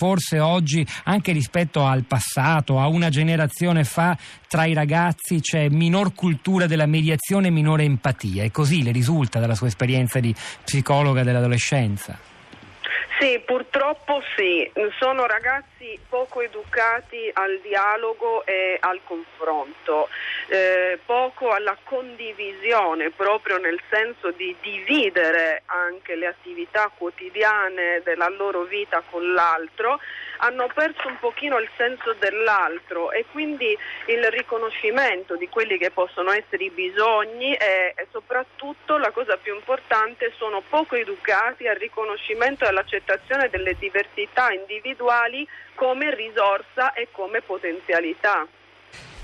forse oggi anche rispetto al passato, a una generazione fa, tra i ragazzi c'è minor cultura della mediazione e minore empatia. È così le risulta dalla sua esperienza di psicologa dell'adolescenza? Sì, purtroppo sì, sono ragazzi poco educati al dialogo e al confronto, eh, poco alla condivisione, proprio nel senso di dividere anche le attività quotidiane della loro vita con l'altro, hanno perso un pochino il senso dell'altro e quindi il riconoscimento di quelli che possono essere i bisogni e, e soprattutto la cosa più importante sono poco educati al riconoscimento e all'accettazione l'accettazione delle diversità individuali come risorsa e come potenzialità.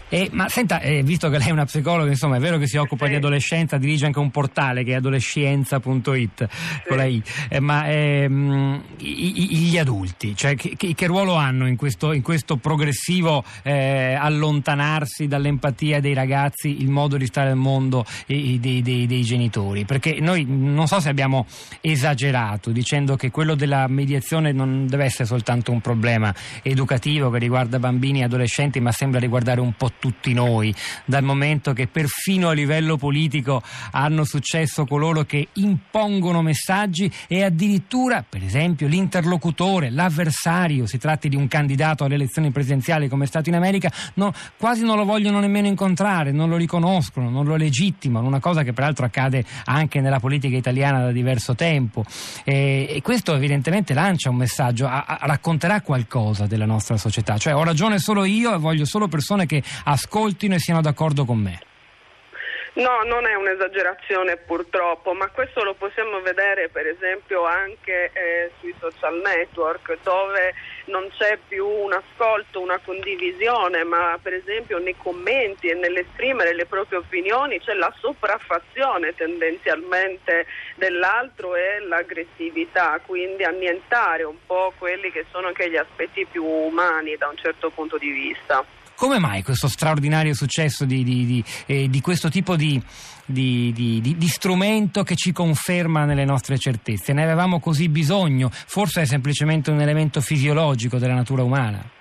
Eh, ma senta, eh, visto che lei è una psicologa, insomma, è vero che si occupa sì. di adolescenza, dirige anche un portale che è adolescenza.it sì. con la I, eh, ma ehm, gli adulti, cioè, che, che, ruolo hanno in questo, in questo progressivo eh, allontanarsi dall'empatia dei ragazzi, il modo di stare al mondo dei, dei, dei, dei genitori? Perché noi non so se abbiamo esagerato dicendo che quello della mediazione non deve essere soltanto un problema educativo che riguarda bambini e adolescenti, ma sembra riguardare un po' tutti noi, dal momento che perfino a livello politico hanno successo coloro che impongono messaggi e addirittura, per esempio, l'interlocutore, l'avversario, si tratti di un candidato alle elezioni presidenziali come è stato in America, no, quasi non lo vogliono nemmeno incontrare, non lo riconoscono, non lo legittimano, una cosa che peraltro accade anche nella politica italiana da diverso tempo. E, e questo evidentemente lancia un messaggio, a, a, racconterà qualcosa della nostra società, cioè ho ragione solo io e voglio solo persone che ascoltino e siano d'accordo con me. No, non è un'esagerazione purtroppo, ma questo lo possiamo vedere per esempio anche eh, sui social network dove non c'è più un ascolto, una condivisione, ma per esempio nei commenti e nell'esprimere le proprie opinioni c'è la sopraffazione tendenzialmente dell'altro e l'aggressività, quindi annientare un po' quelli che sono anche gli aspetti più umani da un certo punto di vista. Come mai questo straordinario successo di, di, di, eh, di questo tipo di, strumento che ci conferma nelle nostre certezze? Ne avevamo così bisogno? Forse è semplicemente un elemento fisiologico della natura umana?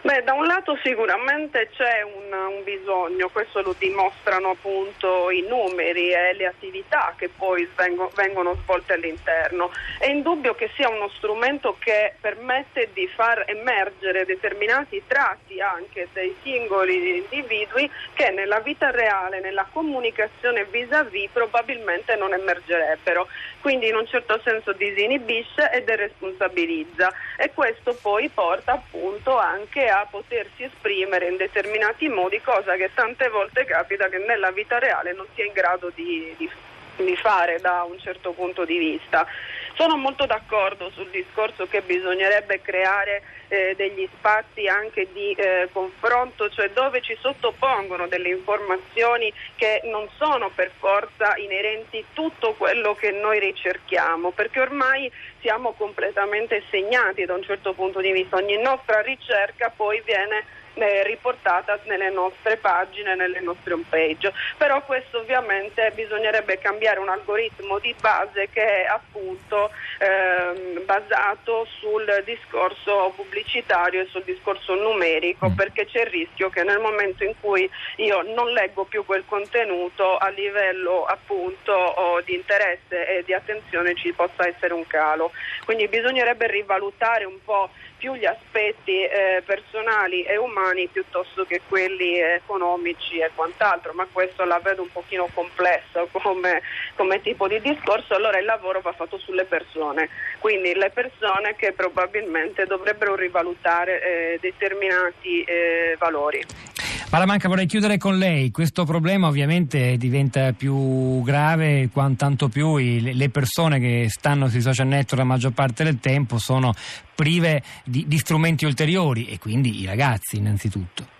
Beh, da un lato sicuramente c'è un, un, bisogno, questo lo dimostrano appunto i numeri e le attività che poi vengo, vengono svolte all'interno. È indubbio che sia uno strumento che permette di far emergere determinati tratti anche dei singoli individui che nella vita reale, nella comunicazione vis-à-vis probabilmente non emergerebbero. Quindi in un certo senso disinibisce e deresponsabilizza e questo poi porta appunto anche a potersi esprimere in determinati modi, cosa che tante volte capita che nella vita reale non si è in grado di, di, di fare da un certo punto di vista. Sono molto d'accordo sul discorso che bisognerebbe creare eh, degli spazi anche di eh, confronto, cioè dove ci sottopongono delle informazioni che non sono per forza inerenti tutto quello che noi ricerchiamo, perché ormai siamo completamente segnati da un certo punto di vista, ogni nostra ricerca poi viene eh, riportata nelle nostre pagine, nelle nostre home page. Però questo ovviamente bisognerebbe cambiare un algoritmo di base che è appunto ehm, basato sul discorso pubblicitario e sul discorso numerico, mm. perché c'è il rischio che nel momento in cui io non leggo più quel contenuto a livello appunto oh, di interesse e di attenzione ci possa essere un calo. Quindi bisognerebbe rivalutare un po' più gli aspetti eh, personali e umani piuttosto che quelli economici e quant'altro, ma questo la vedo un pochino complesso come, come tipo di discorso, allora il lavoro va fatto sulle persone, quindi le persone che probabilmente dovrebbero rivalutare eh, determinati eh, valori. Malamanca vorrei chiudere con lei, questo problema ovviamente diventa più grave quanto più le persone che stanno sui social network la maggior parte del tempo sono prive di, di strumenti ulteriori e quindi i ragazzi innanzitutto.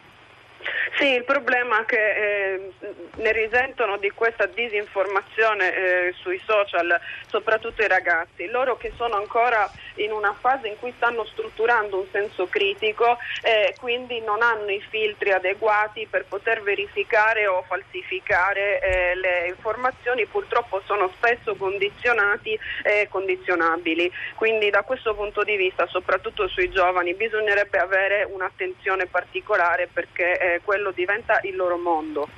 Sì, il problema è che eh, ne risentono di questa disinformazione eh, sui social, soprattutto i ragazzi, loro che sono ancora in una fase in cui stanno strutturando un senso critico e quindi non hanno i filtri adeguati per poter verificare o falsificare eh, le informazioni, purtroppo sono spesso condizionati e condizionabili. Quindi da questo punto di vista, soprattutto sui giovani, bisognerebbe avere un'attenzione particolare perché eh, quello diventa il loro mondo.